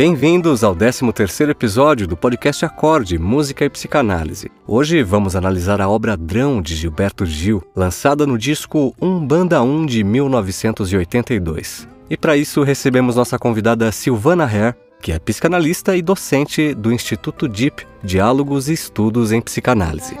Bem-vindos ao 13º episódio do podcast Acorde, Música e Psicanálise. Hoje vamos analisar a obra Drão de Gilberto Gil, lançada no disco Um Banda 1 de 1982. E para isso recebemos nossa convidada Silvana Herr, que é psicanalista e docente do Instituto DIP, Diálogos e Estudos em Psicanálise.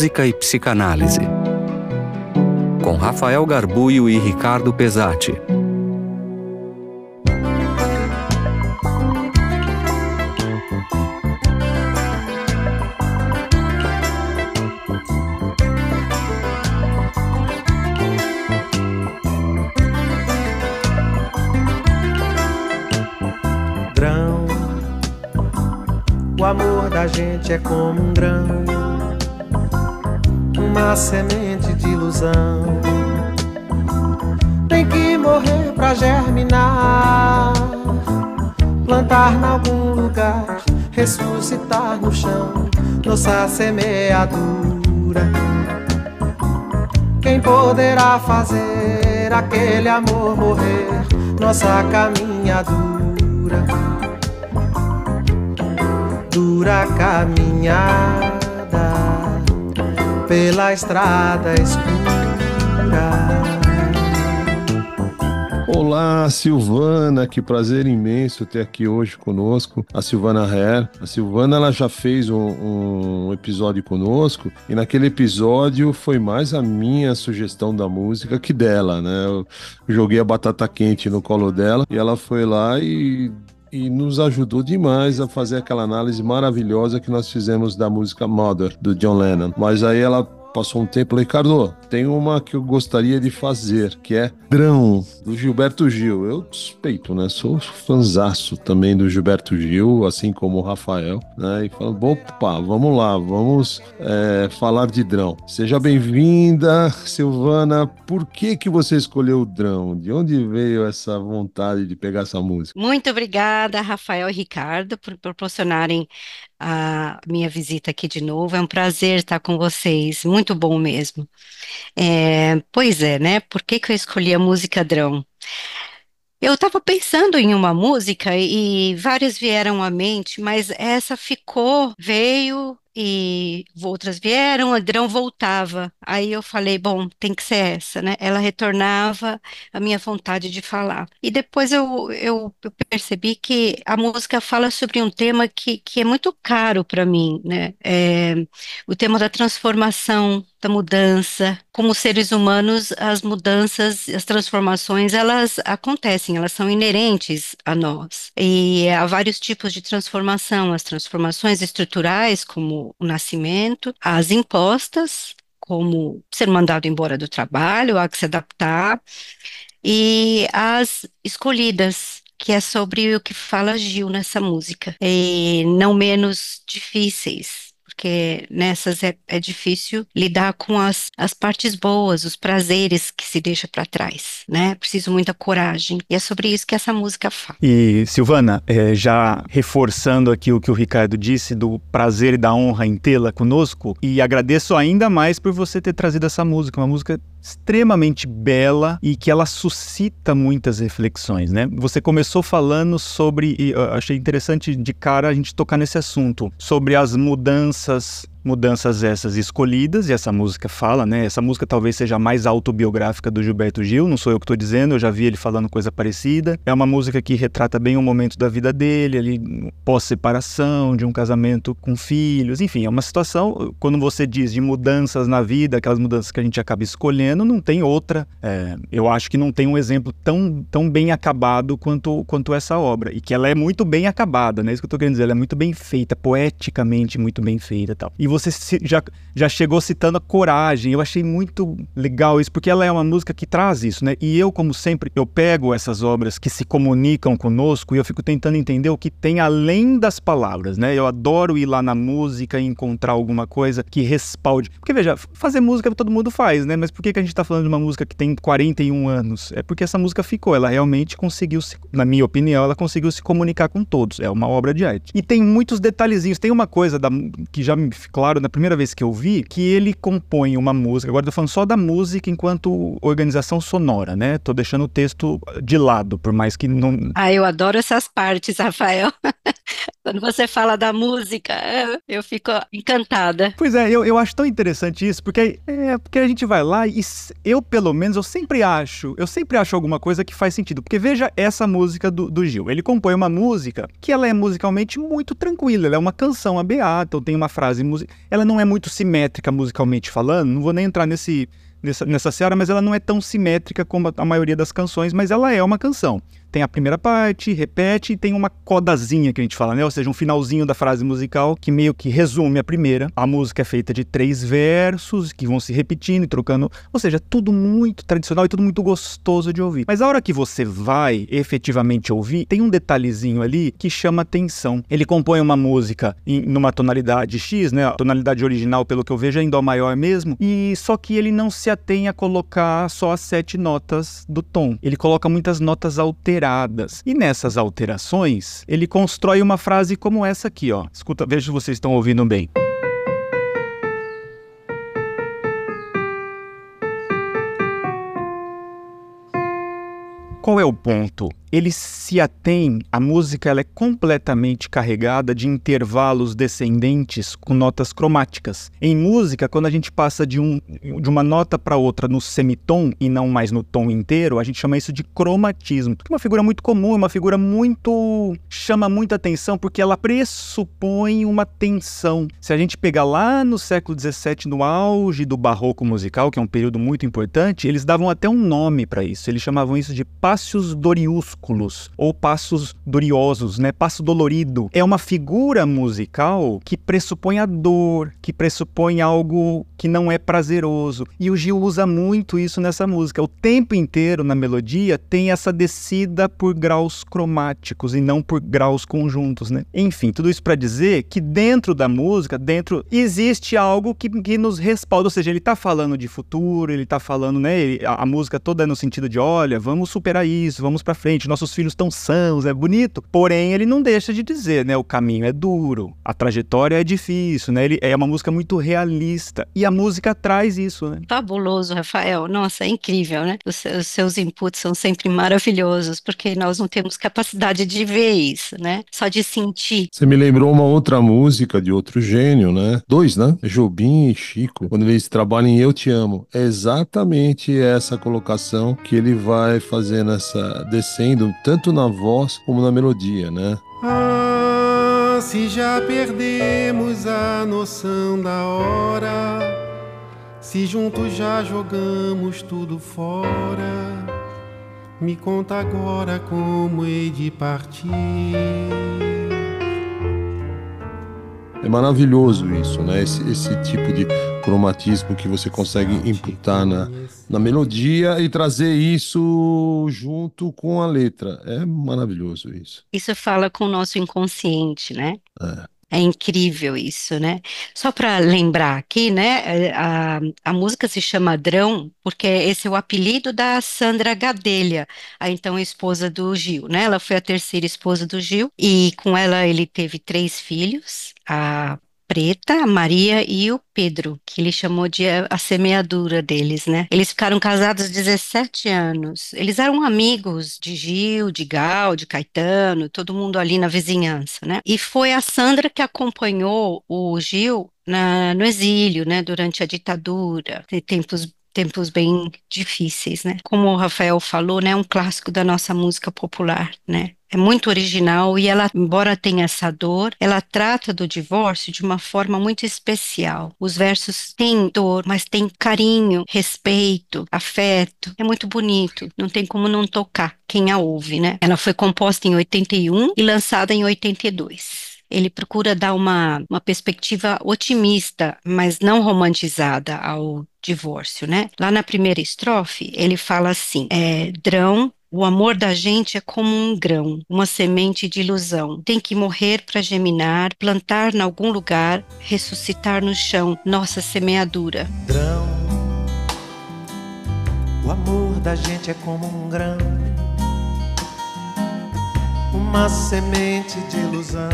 Música e Psicanálise. Com Rafael Garbuio e Ricardo Pesati. Drão, o amor da gente é como um grão, uma semente de ilusão. Tem que morrer pra germinar, plantar em algum lugar, ressuscitar no chão, nossa semeadura. Quem poderá fazer aquele amor morrer, nossa caminhadura? dura caminhada pela estrada escura. Olá, Silvana, que prazer imenso ter aqui hoje conosco a Silvana Herr. A Silvana ela já fez um, um, episódio conosco e naquele episódio foi mais a minha sugestão da música que dela, né? Eu joguei a batata quente no colo dela e ela foi lá e e nos ajudou demais a fazer aquela análise maravilhosa que nós fizemos da música Mother, do John Lennon. Mas aí ela passou um tempo, Ricardo, tem uma que eu gostaria de fazer, que é Drão, do Gilberto Gil. Eu suspeito, né? Sou fanzaço também do Gilberto Gil, assim como o Rafael, né? E falo, opa, vamos lá, vamos é, falar de Drão. Seja bem-vinda, Silvana. Por que que você escolheu o Drão? De onde veio essa vontade de pegar essa música? Muito obrigada, Rafael e Ricardo, por proporcionarem a minha visita aqui de novo. É um prazer estar com vocês, muito bom mesmo. É, pois é, né? Por que que eu escolhi a música Drão? Eu estava pensando em uma música e várias vieram à mente, mas essa ficou, veio e outras vieram, o Drão voltava. Aí eu falei, bom, tem que ser essa, né? Ela retornava a minha vontade de falar. E depois eu, eu, eu percebi que a música fala sobre um tema que, que é muito caro para mim, né? É, o tema da transformação, da mudança. Como seres humanos, as mudanças, as transformações, elas acontecem, elas são inerentes a nós. E há vários tipos de transformação, as transformações estruturais, como o nascimento, as impostas, como ser mandado embora do trabalho, há que se adaptar, e as escolhidas, que é sobre o que fala Gil nessa música, e não menos difíceis porque nessas é, é difícil lidar com as, as partes boas, os prazeres que se deixa para trás, né? Preciso muita coragem. E é sobre isso que essa música fala. E, Silvana, é, já reforçando aqui o que o Ricardo disse do prazer e da honra em tê-la conosco, e agradeço ainda mais por você ter trazido essa música, uma música extremamente bela e que ela suscita muitas reflexões, né? Você começou falando sobre, e achei interessante de cara a gente tocar nesse assunto, sobre as mudanças mudanças essas escolhidas, e essa música fala, né? Essa música talvez seja a mais autobiográfica do Gilberto Gil, não sou eu que estou dizendo, eu já vi ele falando coisa parecida. É uma música que retrata bem o momento da vida dele, ali pós-separação, de um casamento com filhos, enfim, é uma situação, quando você diz de mudanças na vida, aquelas mudanças que a gente acaba escolhendo, não tem outra. É, eu acho que não tem um exemplo tão, tão bem acabado quanto, quanto essa obra, e que ela é muito bem acabada, né? Isso que eu estou querendo dizer, ela é muito bem feita, poeticamente muito bem feita tal. E você já, já chegou citando a coragem. Eu achei muito legal isso, porque ela é uma música que traz isso, né? E eu, como sempre, eu pego essas obras que se comunicam conosco e eu fico tentando entender o que tem além das palavras, né? Eu adoro ir lá na música e encontrar alguma coisa que respalde. Porque, veja, fazer música todo mundo faz, né? Mas por que, que a gente tá falando de uma música que tem 41 anos? É porque essa música ficou, ela realmente conseguiu, se, na minha opinião, ela conseguiu se comunicar com todos. É uma obra de arte. E tem muitos detalhezinhos. Tem uma coisa da, que já me ficou claro na primeira vez que eu vi que ele compõe uma música. Agora tô falando só da música enquanto organização sonora, né? Tô deixando o texto de lado, por mais que não. Ah, eu adoro essas partes, Rafael. Quando você fala da música, eu fico encantada. Pois é, eu, eu acho tão interessante isso, porque, é, porque a gente vai lá e eu, pelo menos, eu sempre acho, eu sempre acho alguma coisa que faz sentido. Porque veja essa música do, do Gil. Ele compõe uma música que ela é musicalmente muito tranquila, ela é uma canção a beata, tem uma frase musical ela não é muito simétrica musicalmente falando, não vou nem entrar nesse, nessa, nessa seara, mas ela não é tão simétrica como a maioria das canções, mas ela é uma canção tem a primeira parte, repete e tem uma codazinha que a gente fala, né? Ou seja, um finalzinho da frase musical que meio que resume a primeira. A música é feita de três versos que vão se repetindo e trocando. Ou seja, tudo muito tradicional e tudo muito gostoso de ouvir. Mas a hora que você vai efetivamente ouvir, tem um detalhezinho ali que chama atenção. Ele compõe uma música em numa tonalidade X, né? A tonalidade original, pelo que eu vejo, é em Dó maior mesmo. E só que ele não se atém a colocar só as sete notas do tom. Ele coloca muitas notas alteradas alteradas. E nessas alterações, ele constrói uma frase como essa aqui, ó. Escuta, veja se vocês estão ouvindo bem. Qual é o ponto? Ele se atém, a música ela é completamente carregada de intervalos descendentes com notas cromáticas. Em música, quando a gente passa de, um, de uma nota para outra no semitom e não mais no tom inteiro, a gente chama isso de cromatismo. É uma figura muito comum, é uma figura muito. chama muita atenção porque ela pressupõe uma tensão. Se a gente pegar lá no século XVII, no auge do barroco musical, que é um período muito importante, eles davam até um nome para isso. Eles chamavam isso de passios ou passos duriosos, né? Passo dolorido. É uma figura musical que pressupõe a dor, que pressupõe algo que não é prazeroso. E o Gil usa muito isso nessa música. O tempo inteiro na melodia tem essa descida por graus cromáticos e não por graus conjuntos, né? Enfim, tudo isso para dizer que dentro da música, dentro existe algo que, que nos respalda, ou seja, ele tá falando de futuro, ele tá falando, né, ele, a, a música toda é no sentido de, olha, vamos superar isso, vamos para frente, nossos filhos estão sãos, é bonito. Porém, ele não deixa de dizer, né? O caminho é duro, a trajetória é difícil, né? Ele é uma música muito realista e a música traz isso, né? Fabuloso, Rafael. Nossa, é incrível, né? Os, os seus inputs são sempre maravilhosos, porque nós não temos capacidade de ver isso, né? Só de sentir. Você me lembrou uma outra música de outro gênio, né? Dois, né? Jobim e Chico, quando eles trabalham em Eu Te Amo. É exatamente essa colocação que ele vai fazer nessa descendo tanto na voz como na melodia, né? Ah, se já perdemos a noção da hora, se juntos já jogamos tudo fora, me conta agora como hei de partir. É maravilhoso isso, né? Esse, esse tipo de cromatismo que você consegue imputar na, na melodia e trazer isso junto com a letra. É maravilhoso isso. Isso fala com o nosso inconsciente, né? É. É incrível isso, né? Só para lembrar aqui, né? é, A, a música se chama Drão, porque esse é o apelido da Sandra Gadelha, a então esposa do Gil, né? Ela foi a terceira esposa do Gil, e com ela ele teve três filhos, a Preta, a Maria e o Pedro, que ele chamou de a, semeadura deles, né? Eles ficaram casados 17 anos. Eles eram amigos de Gil, de Gal, de Caetano, todo mundo ali na vizinhança, né? E foi a Sandra que acompanhou o Gil na- no exílio, né? Durante a ditadura, em tempos tempos bem difíceis, né? Como o Rafael falou, né? É um clássico da nossa música popular, né? É muito original e ela, embora tenha essa dor, ela trata do divórcio de uma forma muito especial. Os versos têm dor, mas têm carinho, respeito, afeto. É muito bonito. Não tem como não tocar quem a ouve, né? Ela foi composta em 81 e lançada em 82. Ele procura dar uma, uma perspectiva otimista, mas não romantizada ao divórcio, né? Lá na primeira estrofe, ele fala assim: é, Drão, o amor da gente é como um grão, uma semente de ilusão. Tem que morrer para germinar, plantar em algum lugar, ressuscitar no chão, nossa semeadura. Grão, o amor da gente é como um grão, uma semente de ilusão.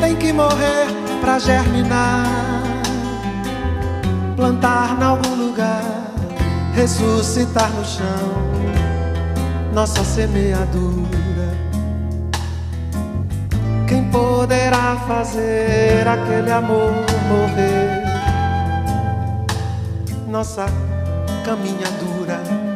Tem que morrer pra germinar, plantar em algum lugar, ressuscitar no chão, nossa semeadura. Quem poderá fazer aquele amor morrer? Nossa caminhadura.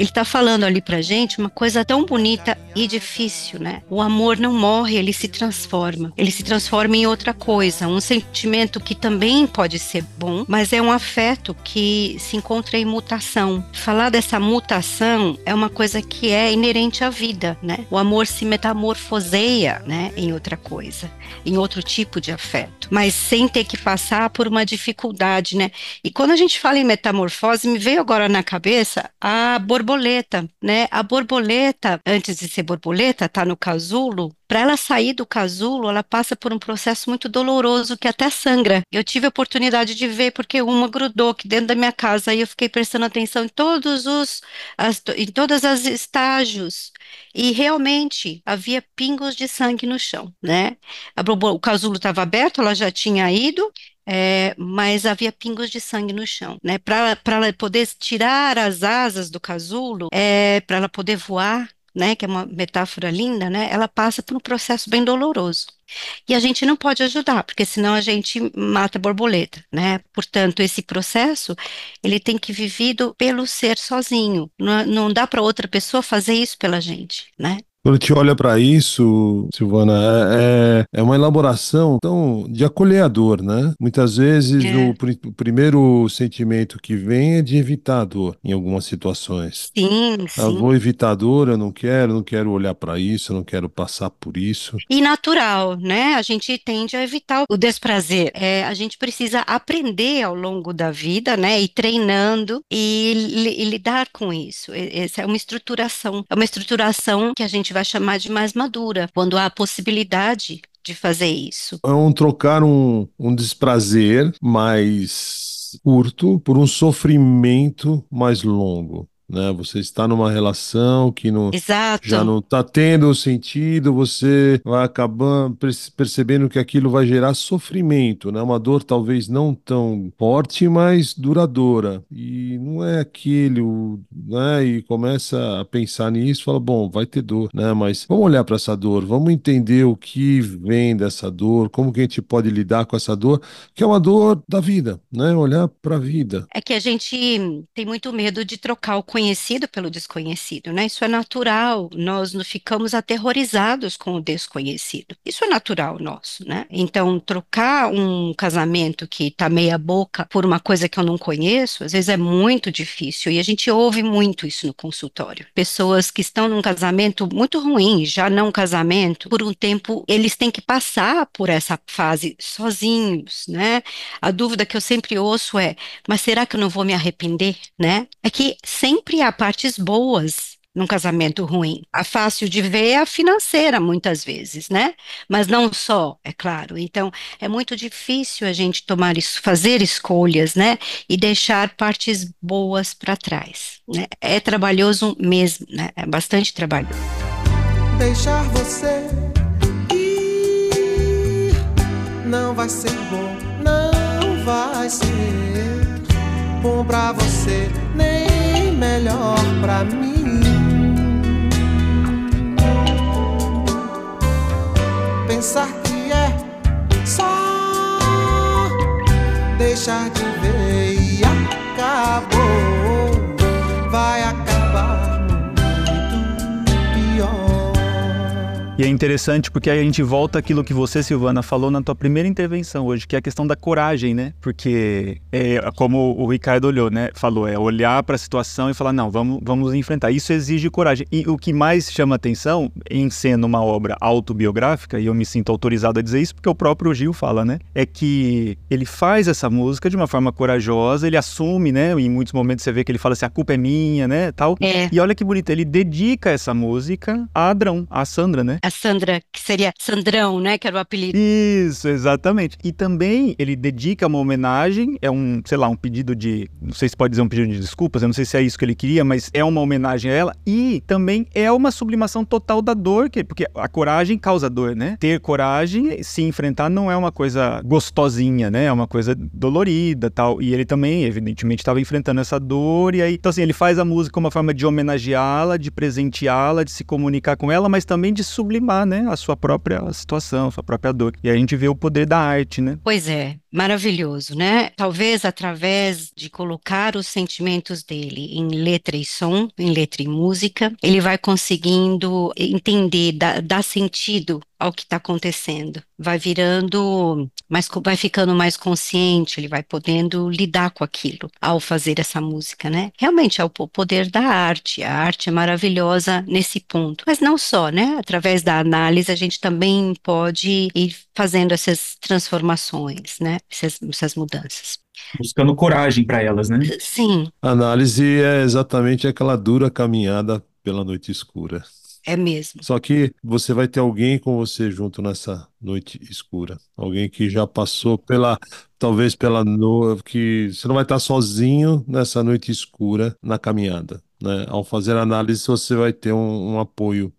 Ele está falando ali pra gente uma coisa tão bonita e difícil, né? O amor não morre, ele se transforma. Ele se transforma em outra coisa, um sentimento que também pode ser bom, mas é um afeto que se encontra em mutação. Falar dessa mutação é uma coisa que é inerente à vida, né? O amor se metamorfoseia, né, em outra coisa, em outro tipo de afeto, mas sem ter que passar por uma dificuldade, né? E quando a gente fala em metamorfose, me veio agora na cabeça a borboleta, né? A borboleta, antes de ser borboleta, tá no casulo. Para ela sair do casulo, ela passa por um processo muito doloroso que até sangra. Eu tive a oportunidade de ver porque uma grudou aqui dentro da minha casa e eu fiquei prestando atenção em todos os, as, em todas as estágios e realmente havia pingos de sangue no chão, né? A o casulo estava aberto, ela já tinha ido, é, mas havia pingos de sangue no chão, né? Para ela poder tirar as asas do casulo, é, para ela poder voar, né? Que é uma metáfora linda, né? Ela passa por um processo bem doloroso. E a gente não pode ajudar, porque senão a gente mata a borboleta, né? Portanto, esse processo, ele tem que vivido pelo ser sozinho. Não, não dá para outra pessoa fazer isso pela gente, né? Quando a gente olha para isso, Silvana, é, é é uma elaboração tão de acolher a dor, né? Muitas vezes É. o, pri- o primeiro sentimento que vem é de evitar a dor em algumas situações. Sim, Eu sim. vou evitar a dor, eu não quero, não quero olhar para isso, eu não quero passar por isso. E natural, né? A gente tende a evitar o desprazer. É, a gente precisa aprender ao longo da vida, né? Ir treinando e, e lidar com isso. E- Essa é uma estruturação. É uma estruturação que a gente vai chamar de mais madura, quando há a possibilidade de fazer isso. É um trocar um, um desprazer mais curto por um sofrimento mais longo, né? Você está numa relação que não, Exato. já não está tendo sentido, você vai acabando perce- percebendo que aquilo vai gerar sofrimento, né? Uma dor talvez não tão forte, mas duradoura. E não é aquele, né? E começa a pensar nisso, fala, bom, vai ter dor, né? Mas vamos olhar para essa dor, vamos entender o que vem dessa dor, como que a gente pode lidar com essa dor, que é uma dor da vida, né? Olhar para a vida. É que a gente tem muito medo de trocar o conhecido pelo desconhecido, né? Isso é natural. Nós não ficamos aterrorizados com o desconhecido. Isso é natural nosso, né? Então, trocar um casamento que está meia boca por uma coisa que eu não conheço, às vezes é muito difícil. E a gente ouve muito isso no consultório. Pessoas que estão num casamento muito ruim, já não casamento, por um tempo eles têm que passar por essa fase sozinhos, né? A dúvida que eu sempre ouço é: mas será que eu não vou me arrepender, né? É que sempre há partes boas num casamento ruim. A fácil de ver é a financeira, muitas vezes, né? Mas não só, é claro. Então, é muito difícil a gente tomar isso, fazer escolhas, né? E deixar partes boas para trás. Né? É trabalhoso mesmo, né? É bastante trabalhoso. Deixar você ir não vai ser bom, não vai ser bom pra você, nem melhor pra mim. Pensar que é só deixar de E é interessante porque aí a gente volta àquilo que você, Silvana, falou na tua primeira intervenção hoje, que é a questão da coragem, né? Porque é como o Ricardo olhou, né? Falou, é olhar para a situação e falar, não, vamos, vamos enfrentar. Isso exige coragem. E o que mais chama atenção em sendo uma obra autobiográfica, e eu me sinto autorizado a dizer isso porque o próprio Gil fala, né? É que ele faz essa música de uma forma corajosa, ele assume, né? Em muitos momentos você vê que ele fala assim, a culpa é minha, né? Tal. É. E olha que bonito, ele dedica essa música a Adrão, a Sandra, né? A Sandra, que seria Sandrão, né? Que era o apelido. Isso, exatamente. E também ele dedica uma homenagem, é um, sei lá, um pedido de, não sei se pode dizer um pedido de desculpas, eu não sei se é isso que ele queria, mas é uma homenagem a ela e também é uma sublimação total da dor, que, porque a coragem causa dor, né? Ter coragem, se enfrentar não é uma coisa gostosinha, né? É uma coisa dolorida, tal. E ele também, evidentemente, estava enfrentando essa dor e aí, então assim, ele faz a música como uma forma de homenageá-la, de presenteá-la, de se comunicar com ela, mas também de sublimar, né, a sua própria situação, a sua própria dor. E aí a gente vê o poder da arte, né? Pois é, maravilhoso, né? Talvez através de colocar os sentimentos dele em letra e som, em letra e música, ele vai conseguindo entender, dar, dar sentido ao que está acontecendo. Vai virando, vai ficando mais consciente, ele vai podendo lidar com aquilo ao fazer essa música, né? Realmente é o poder da arte. A arte é maravilhosa nesse ponto. Mas não só, né? Através da análise a gente também pode ir fazendo essas transformações, né? Essas, essas mudanças. Buscando coragem para elas, né? Sim, Análise é exatamente aquela dura caminhada pela noite escura. é mesmo. Só que você vai ter alguém com você junto nessa noite escura. Alguém que já passou pela, talvez pela no, que você não vai estar sozinho nessa noite escura na caminhada, né? Ao fazer a análise, você vai ter um, um apoio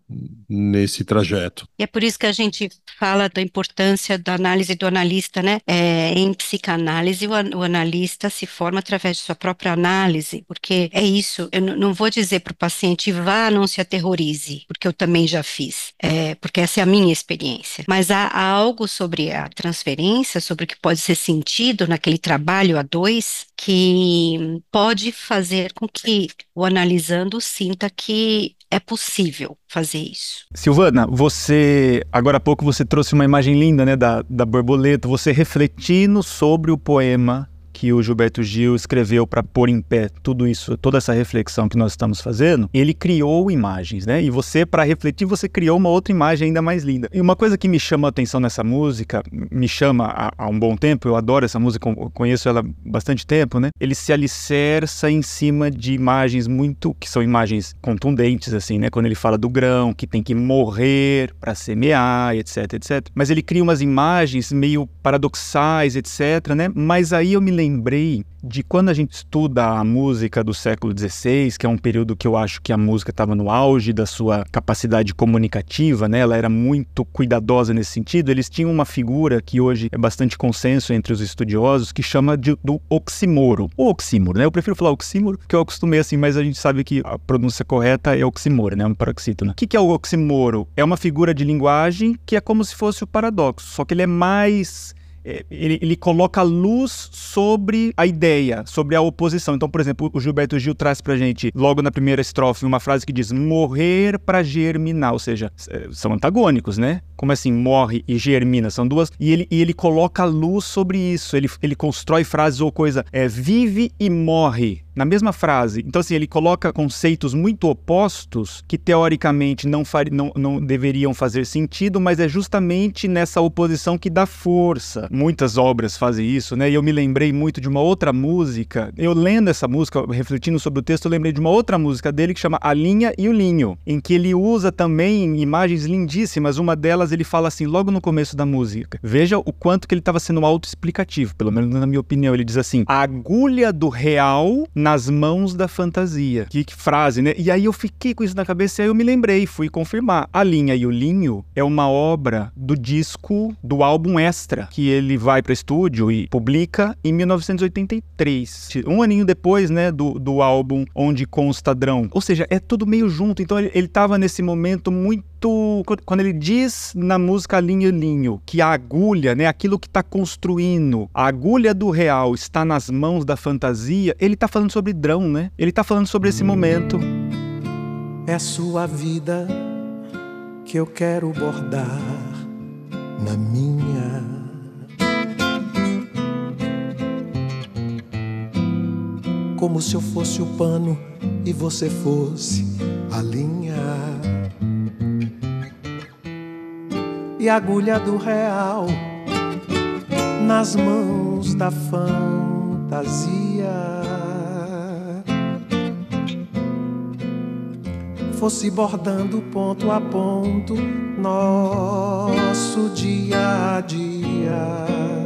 nesse trajeto. E é por isso que a gente fala da importância da análise do analista, né? É, em psicanálise, o, an- o analista se forma através de sua própria análise, porque é isso. Eu não vou dizer para o paciente, vá, não se aterrorize, porque eu também já fiz, é, porque essa é a minha experiência. Mas há, há algo sobre a transferência, sobre o que pode ser sentido naquele trabalho a dois, que pode fazer com que o analisando sinta que é possível fazer isso. Silvana, você, agora há pouco você trouxe uma imagem linda, né, da, da borboleta, você refletindo sobre o poema que o Gilberto Gil escreveu para pôr em pé tudo isso, toda essa reflexão que nós estamos fazendo, ele criou imagens, né? E você, para refletir, você criou uma outra imagem ainda mais linda. E uma coisa que me chama a atenção nessa música, me chama há, há um bom tempo, eu adoro essa música, conheço ela bastante tempo, né? Ele se alicerça em cima de imagens muito, que são imagens contundentes, assim, né? Quando ele fala do grão, que tem que morrer para semear, etc, etc. Mas ele cria umas imagens meio paradoxais, etc, né? Mas aí eu me lembrei de quando a gente estuda a música do século XVI, que é um período que eu acho que a música estava no auge da sua capacidade comunicativa, né? Ela era muito cuidadosa nesse sentido. Eles tinham uma figura que hoje é bastante consenso entre os estudiosos, que chama de, do oxímoro. O oxímoro, né? Eu prefiro falar oxímoro, porque eu acostumei assim, mas a gente sabe que a pronúncia correta é oxímoro, né? Um paroxítono. O que, é o oxímoro? É uma figura de linguagem que é como se fosse o paradoxo, só que ele é mais ele, ele coloca luz sobre a ideia, sobre a oposição. Então, por exemplo, o Gilberto Gil traz pra gente, logo na primeira estrofe, uma frase que diz morrer para germinar, ou seja, é, são antagônicos, né? Como assim, morre e germina? São duas. E ele, e ele coloca luz sobre isso, ele, ele constrói frases ou coisa, é vive e morre na mesma frase. Então, assim, ele coloca conceitos muito opostos que teoricamente não, não, não deveriam fazer sentido, mas é justamente nessa oposição que dá força. Muitas obras fazem isso, né? E eu me lembrei muito de uma outra música. Eu lendo essa música, refletindo sobre o texto, eu lembrei de uma outra música dele que chama A Linha e o Linho, em que ele usa também imagens lindíssimas. Uma delas ele fala assim, logo no começo da música. Veja o quanto que ele estava sendo autoexplicativo, pelo menos na minha opinião. Ele diz assim: a agulha do real nas mãos da fantasia. Que, que, frase, né? E aí eu fiquei com isso na cabeça e aí eu me lembrei, fui confirmar. A Linha e o Linho é uma obra do disco, do álbum Extra, que ele vai para estúdio e publica em 1983. Um aninho depois, né, do, do álbum Onde Consta Drão. Ou seja, é tudo meio junto. Então ele, ele tava nesse momento muito quando ele diz na música Linho Linho que a agulha, né, aquilo que está construindo, a agulha do real está nas mãos da fantasia, ele está falando sobre drão, né? Ele está falando sobre esse momento. É sua vida que eu quero bordar na minha. Como se eu fosse o pano e você fosse a linha. E agulha do real nas mãos da fantasia. Fosse bordando ponto a ponto nosso dia a dia.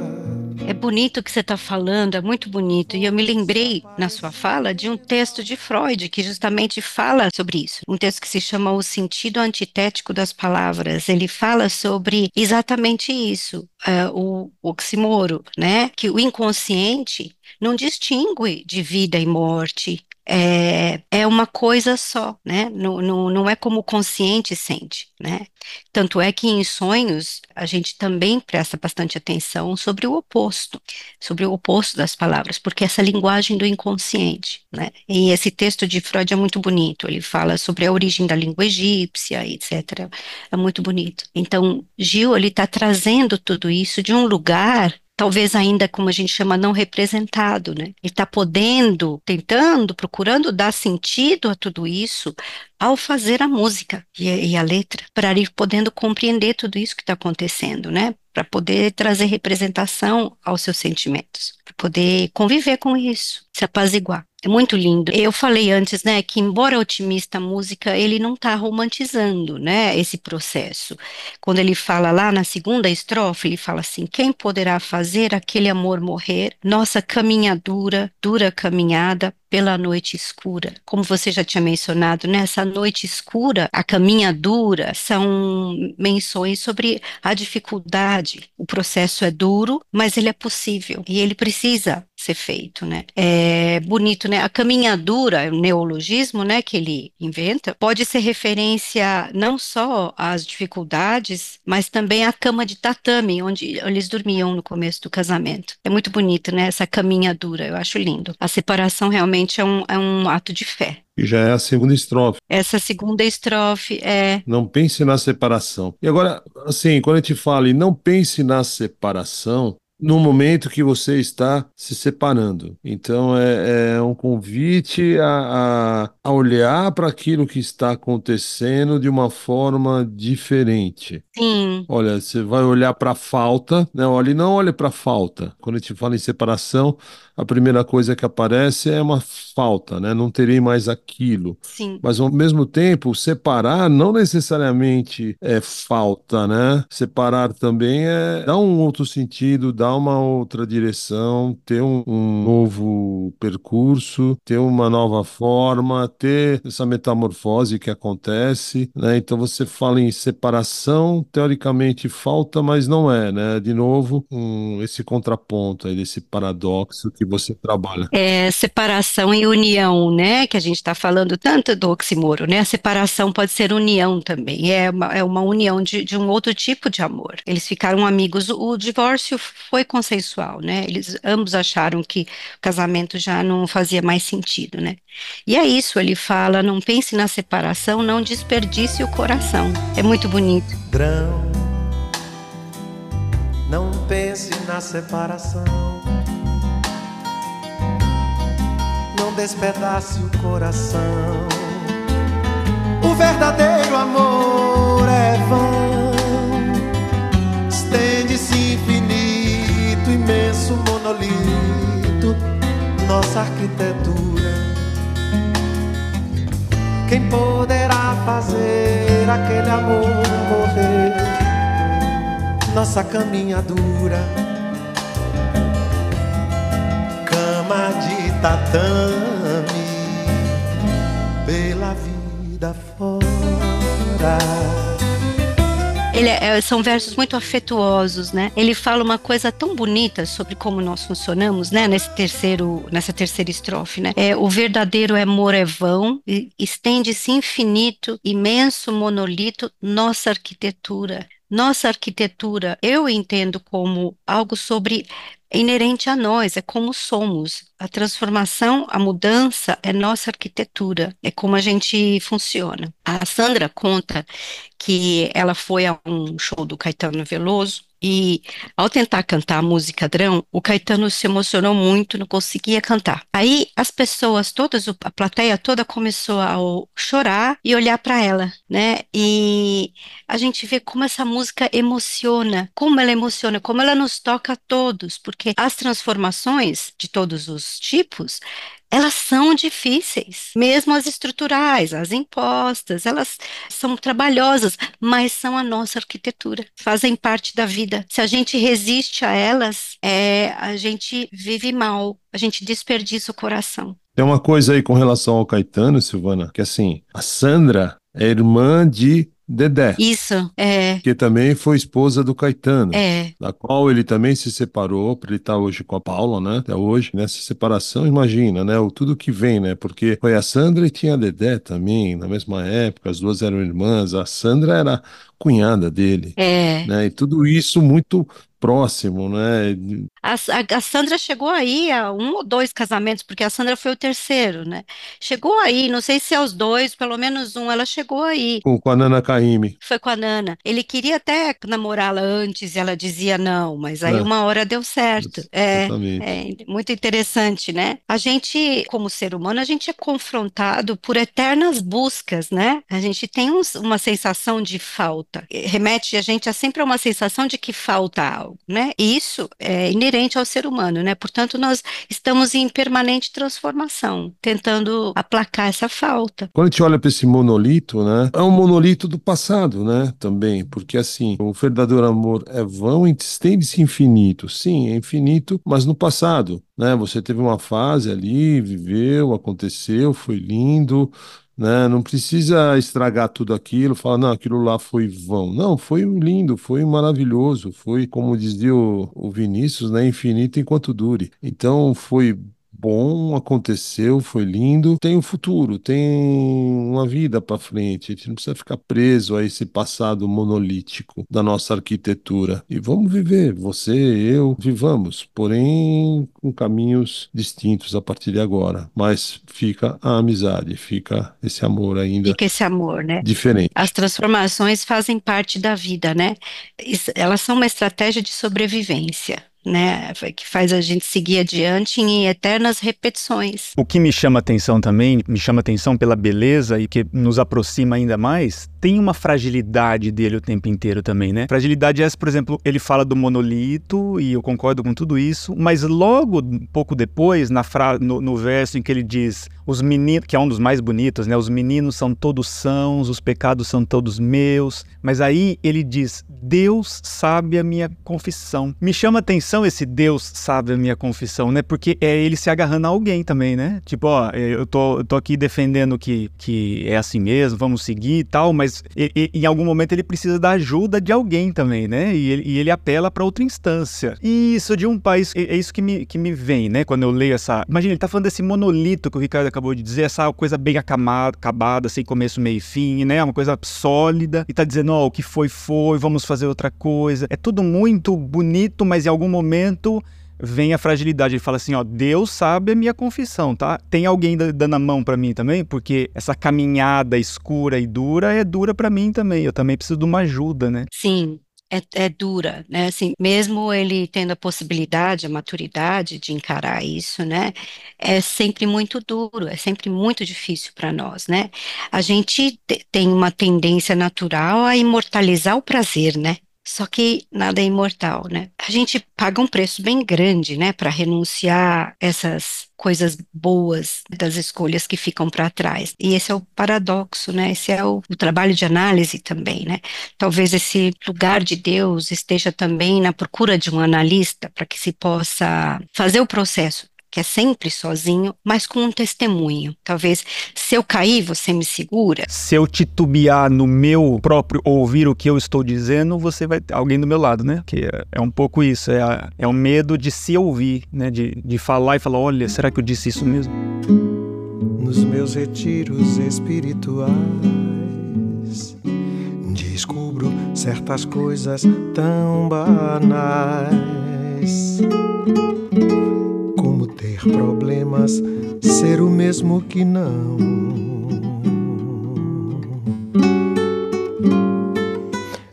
É bonito o que você está falando, é muito bonito. E eu me lembrei, na sua fala, de um texto de Freud que justamente fala sobre isso. Um texto que se chama O Sentido Antitético das Palavras. Ele fala sobre exatamente isso, uh, o oximoro, né? Que o inconsciente não distingue de vida e morte, é, é uma coisa só, né? Não, não, não é como o consciente sente, né? Tanto é que em sonhos a gente também presta bastante atenção sobre o oposto, sobre o oposto das palavras, porque essa linguagem do inconsciente, né? E esse texto de Freud é muito bonito, ele fala sobre a origem da língua egípcia, etc. É muito bonito. Então, Gil, ele está trazendo tudo isso de um lugar talvez ainda como a gente chama não representado, né? Ele está podendo, tentando, procurando dar sentido a tudo isso ao fazer a música e, e a letra, para ir podendo compreender tudo isso que está acontecendo, né? Para poder trazer representação aos seus sentimentos, para poder conviver com isso, se apaziguar. É muito lindo. Eu falei antes, né, que embora otimista a música, ele não está romantizando, né, esse processo. Quando ele fala lá na segunda estrofe, ele fala assim: quem poderá fazer aquele amor morrer? Nossa caminhadura, dura caminhada pela noite escura. Como você já tinha mencionado, nessa né, noite escura, a caminhadura são menções sobre a dificuldade. O processo é duro, mas ele é possível e ele precisa ser feito, né? É bonito, né? A caminhadura, o neologismo, né, que ele inventa, pode ser referência não só às dificuldades, mas também à cama de tatame, onde eles dormiam no começo do casamento. É muito bonito, né? Essa caminhadura, eu acho lindo. A separação realmente é um, é um ato de fé. E já é a segunda estrofe. Essa segunda estrofe é. Não pense na separação. E agora, assim, quando a gente fala e não pense na separação, no momento que você está se separando. Então é, é um convite a, a, olhar para aquilo que está acontecendo de uma forma diferente. Sim. Olha, você vai olhar para a falta, né? Olha, não olhe para a falta. Quando a gente fala em separação, a primeira coisa que aparece é uma falta, né? Não terei mais aquilo. Sim. Mas ao mesmo tempo, separar não necessariamente é falta, né? Separar também é dar um outro sentido, dar uma outra direção, ter um, um novo percurso, ter uma nova forma, ter essa metamorfose que acontece, né? Então você fala em separação, teoricamente falta, mas não é, né? De novo, um, esse contraponto aí desse paradoxo que você trabalha? É separação e união, né? Que a gente está falando tanto do oximoro, né? A separação pode ser união também. É uma, é uma união de, de um outro tipo de amor. Eles ficaram amigos. O divórcio foi foi consensual, né? Eles ambos acharam que o casamento já não fazia mais sentido, né? E é isso, ele fala, não pense na separação, não desperdice o coração. É muito bonito. Drão, não pense na separação. Não despedace o coração. O verdadeiro amor nossa arquitetura. Quem poderá fazer aquele amor morrer? Nossa caminhadura, cama de tatame, Ele é- são versos muito afetuosos, né? Ele fala uma coisa tão bonita sobre como nós funcionamos, né? Nesse terceiro, nessa terceira estrofe, né? É, o verdadeiro amor é vão, estende-se infinito, imenso monolito, nossa arquitetura. Nossa arquitetura, eu entendo como algo sobre inerente a nós, é como somos. A transformação, a mudança é nossa arquitetura, é como a gente funciona. A Sandra conta que ela foi a um show do Caetano Veloso e, ao tentar cantar a música Drão, o Caetano se emocionou muito, não conseguia cantar. Aí as pessoas todas, a plateia toda começou a chorar e olhar para ela, né? E a gente vê como essa música emociona, como ela emociona, como ela nos toca a todos, porque as transformações de todos os tipos elas são difíceis, mesmo as estruturais, as impostas, elas são trabalhosas, mas são a nossa arquitetura, fazem parte da vida. Se a gente resiste a elas, é, a gente vive mal, a gente desperdiça o coração. Tem uma coisa aí com relação ao Caetano, Silvana, que assim, a Sandra é irmã de Dedé, Isso, é, que também foi esposa do Caetano. é, da qual ele também se separou, para ele estar hoje com a Paula, né? Até hoje, nessa separação, imagina, né? O tudo que vem, né? Porque foi a Sandra e tinha a Dedé também, na mesma época, as duas eram irmãs, a Sandra era cunhada dele, é. né? E tudo isso muito próximo, né? A, a- a Sandra chegou aí a um ou dois casamentos, porque a Sandra foi o terceiro, né? Chegou aí, não sei se aos dois, pelo menos um, ela chegou aí. Com, com a Nana Caymmi. Foi com a Nana. Ele queria até namorá-la antes e ela dizia não, mas aí É. uma hora deu certo. É, é muito interessante, né? A gente, como ser humano, a gente é confrontado por eternas buscas, né? A gente tem uns- uma sensação de falta. Remete a gente a sempre a uma sensação de que falta algo, né? E isso é inerente ao ser humano, né? Portanto, nós estamos em permanente transformação, tentando aplacar essa falta. Quando a gente olha para esse monolito, né? É um monolito do passado, né? Também, porque assim, o verdadeiro amor é vão e estende-se infinito. Sim, é infinito, mas no passado, né? Você teve uma fase ali, viveu, aconteceu, foi lindo, né? Não precisa estragar tudo aquilo, falar, não, aquilo lá foi vão. Não, foi lindo, foi maravilhoso, foi, como dizia o, o Vinícius, né? Infinito enquanto dure. Então, foi bom, aconteceu, foi lindo. Tem um futuro, tem uma vida para frente. A gente não precisa ficar preso a esse passado monolítico da nossa arquitetura. E vamos viver, você, eu, vivamos, porém com caminhos distintos a partir de agora. Mas fica a amizade, fica esse amor ainda Fica esse amor, né? diferente. As transformações fazem parte da vida, né? Elas são uma estratégia de sobrevivência, né? Que faz a gente seguir adiante em eternas repetições. O que me chama atenção também, me chama atenção pela beleza e que nos aproxima ainda mais, tem uma fragilidade dele o tempo inteiro também, né? Fragilidade essa, por exemplo, ele fala do monolito e eu concordo com tudo isso, mas logo, pouco depois, na fra no, no verso em que ele diz, os meninos, que é um dos mais bonitos, né? Os meninos são todos sãos, os pecados são todos meus, mas aí ele diz, Deus sabe a minha confissão. Me chama atenção esse Deus sabe a minha confissão, né? Porque é ele se agarrando a alguém também, né? Tipo, ó, eu tô, eu tô aqui defendendo que, que é assim mesmo, vamos seguir e tal, mas e- e- em algum momento ele precisa da ajuda de alguém também, né? E ele, e ele apela para outra instância. E isso de um país, é é isso que me, que me vem, né? Quando eu leio essa. Imagina, ele tá falando desse monolito que o Ricardo acabou de dizer, essa coisa bem acamada, acabada, sem começo, meio e fim, né? Uma coisa sólida. E tá dizendo, ó, o que foi, foi, vamos fazer outra coisa. É tudo muito bonito, mas em algum momento momento vem a fragilidade. Ele fala assim, ó, Deus sabe a minha confissão, tá? Tem alguém dando a mão para mim também, porque essa caminhada escura e dura é dura para mim também. Eu também preciso de uma ajuda, né? Sim, é, é, dura, né? Assim, mesmo ele tendo a possibilidade, a maturidade de encarar isso, né? É sempre muito duro, é sempre muito difícil para nós, né? A gente tem uma tendência natural a imortalizar o prazer, né? Só que nada é imortal, né? A gente paga um preço bem grande, né, para renunciar essas coisas boas das escolhas que ficam para trás. E esse é o paradoxo, né? Esse é o, o, trabalho de análise também, né? Talvez esse lugar de Deus esteja também na procura de um analista para que se possa fazer o processo que é sempre sozinho, mas com um testemunho. Talvez, se eu cair, você me segura. Se eu titubear no meu próprio ouvir o que eu estou dizendo, você vai ter alguém do meu lado, né? Que é, é um pouco isso, é, a, é o medo de se ouvir, né? De, de falar e falar, olha, será que eu disse isso mesmo? Nos meus retiros espirituais descubro certas coisas tão banais problemas, ser o mesmo que não.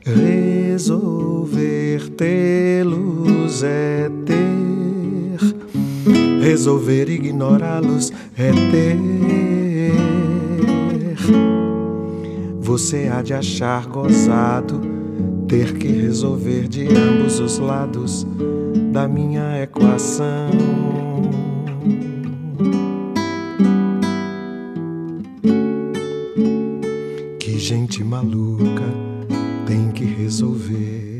Resolver tê-los é ter, resolver ignorá-los é ter. Você há de achar gozado ter que resolver de ambos os lados da minha equação. Gente maluca tem que resolver.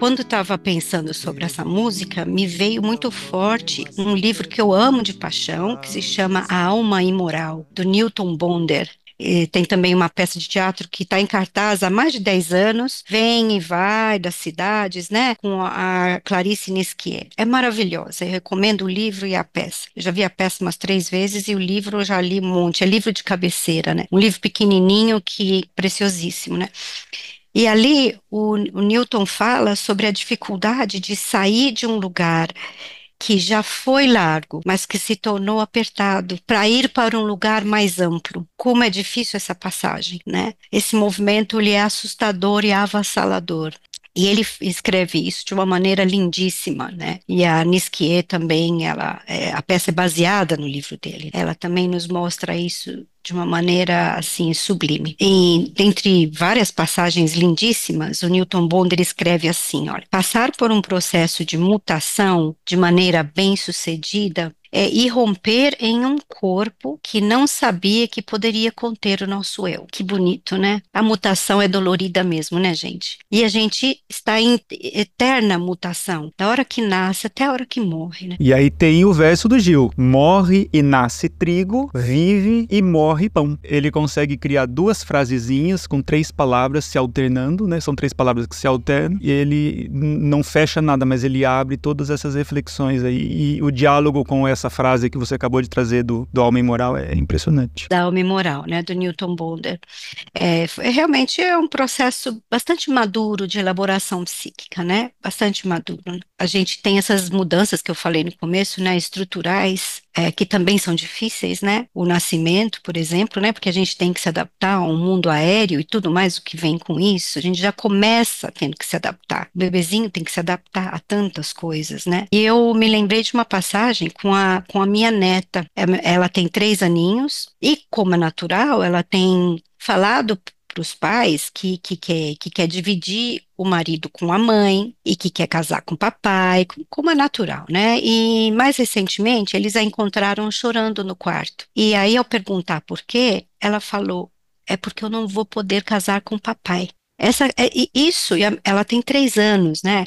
Quando estava pensando sobre essa música, me veio muito forte um livro que eu amo de paixão, que se chama A Alma Imoral, do Newton Bonder. Tem também uma peça de teatro que está em cartaz há mais de 10 anos, vem e vai das cidades, né, com a Clarice Nisquier. É maravilhosa, eu recomendo o livro e a peça. Eu já vi a peça umas três vezes e o livro eu já li um monte, é livro de cabeceira, né, um livro pequenininho que preciosíssimo, né. E ali o, o Newton fala sobre a dificuldade de sair de um lugar que já foi largo, mas que se tornou apertado, para ir para um lugar mais amplo. Como é difícil essa passagem, né? Esse movimento ele é assustador e avassalador. E ele escreve isso de uma maneira lindíssima, né? E a Nisquier também, ela, é, a peça é baseada no livro dele. Ela também nos mostra isso de uma maneira assim sublime. E dentre várias passagens lindíssimas, o Newton Bonder escreve assim, olha: passar por um processo de mutação de maneira bem-sucedida é irromper em um corpo que não sabia que poderia conter o nosso eu. Que bonito, né? A mutação é dolorida mesmo, né, gente? E a gente está em eterna mutação, da hora que nasce até a hora que morre, né? E aí tem o verso do Gil: morre e nasce trigo, vive e morre pão. Ele consegue criar duas frasezinhas com três palavras se alternando, né? São três palavras que se alternam e ele não fecha nada, mas ele abre todas essas reflexões aí e o diálogo com essa essa frase que você acabou de trazer do, do Alma Moral é impressionante. Da Alma Moral, né, do Newton Boulder. É, realmente é um processo bastante maduro de elaboração psíquica, né, bastante maduro. A gente tem essas mudanças que eu falei no começo, né, estruturais, é, que também são difíceis, né? O nascimento, por exemplo, né? Porque a gente tem que se adaptar a um mundo aéreo e tudo mais o que vem com isso. A gente já começa tendo que se adaptar. O bebezinho tem que se adaptar a tantas coisas, né? E eu me lembrei de uma passagem com a, com a minha neta. Ela tem três aninhos e, como é natural, ela tem falado para os pais que, que, quer, que quer dividir o marido com a mãe e que quer casar com o papai, como é natural, né? E mais recentemente eles a encontraram chorando no quarto. E aí, ao perguntar por quê, ela falou: é porque eu não vou poder casar com o papai. Essa, é, isso, ela tem três anos, né?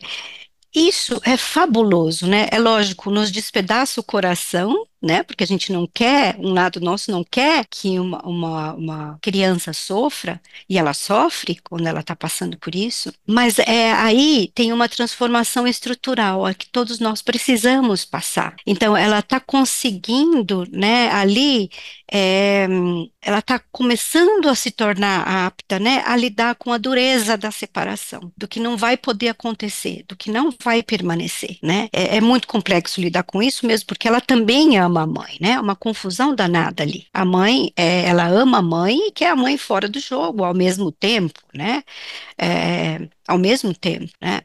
Isso é fabuloso, né? É lógico, nos despedaça o coração, né? Porque a gente não quer, um lado nosso não quer que uma, uma, uma criança sofra, e ela sofre quando ela está passando por isso, mas é aí tem uma transformação estrutural a que todos nós precisamos passar. Então, ela está conseguindo, né, ali, é, ela está começando a se tornar apta, né, a lidar com a dureza da separação, do que não vai poder acontecer, do que não vai permanecer, né? É, é muito complexo lidar com isso mesmo, porque ela também ama a mãe, né? Uma confusão danada ali. A mãe, é, ela ama a mãe e quer a mãe fora do jogo ao mesmo tempo, né? É, ao mesmo tempo, né?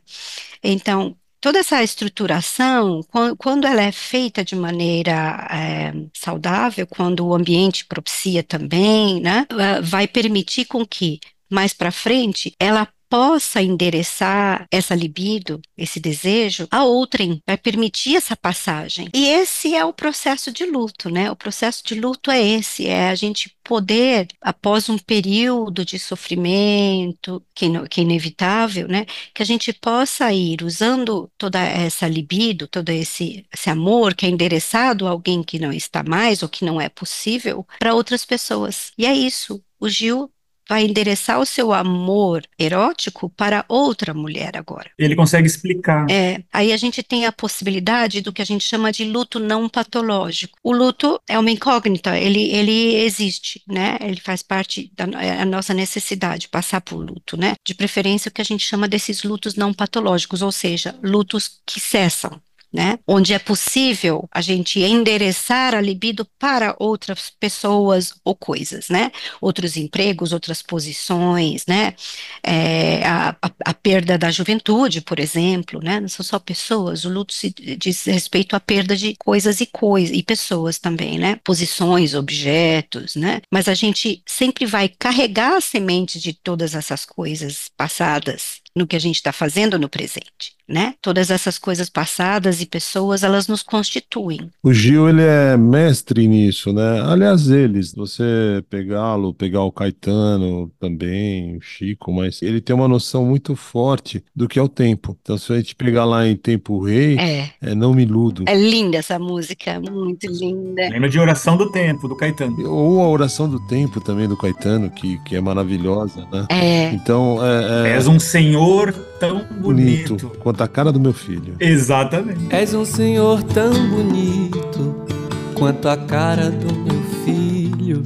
Então, toda essa estruturação, quando ela é feita de maneira é, saudável, quando o ambiente propicia também, né, vai permitir com que mais para frente ela possa endereçar essa libido, esse desejo, a outrem, vai permitir essa passagem. E esse é o processo de luto, né? O processo de luto é esse, é a gente poder, após um período de sofrimento, que, que é inevitável, né? Que a gente possa ir usando toda essa libido, todo esse, esse amor que é endereçado a alguém que não está mais ou que não é possível para outras pessoas. E é isso. O Gil vai endereçar o seu amor erótico para outra mulher agora. Ele consegue explicar. É, aí a gente tem a possibilidade do que a gente chama de luto não patológico. O luto é uma incógnita, ele, ele existe, né? Ele faz parte da é nossa necessidade, passar por luto, né? De preferência o que a gente chama desses lutos não patológicos, ou seja, lutos que cessam, né? Onde é possível a gente endereçar a libido para outras pessoas ou coisas, né? Outros empregos, outras posições, né? É, a, a, a, perda da juventude, por exemplo, né? Não são só pessoas, o luto se diz respeito à perda de coisas e coisas, e pessoas também, né? Posições, objetos, né? Mas a gente sempre vai carregar a semente de todas essas coisas passadas no que a gente está fazendo no presente, né? Todas essas coisas passadas e pessoas, elas nos constituem. O Gil, ele é mestre nisso, né? Aliás, eles, você pegá-lo, pegar o Caetano também, o Chico, mas ele tem uma noção muito forte do que é o tempo. Então, se a gente pegar lá em Tempo Rei, é, é Não Me Iludo. É linda essa música, muito linda. Lembra de Oração do Tempo, do Caetano. Ou a Oração do Tempo também, do Caetano, que, que é maravilhosa, né? É. Então, é... é... És um senhor senhor tão bonito. bonito. Quanto a cara do meu filho. Exatamente. És um senhor tão bonito quanto a cara do meu filho.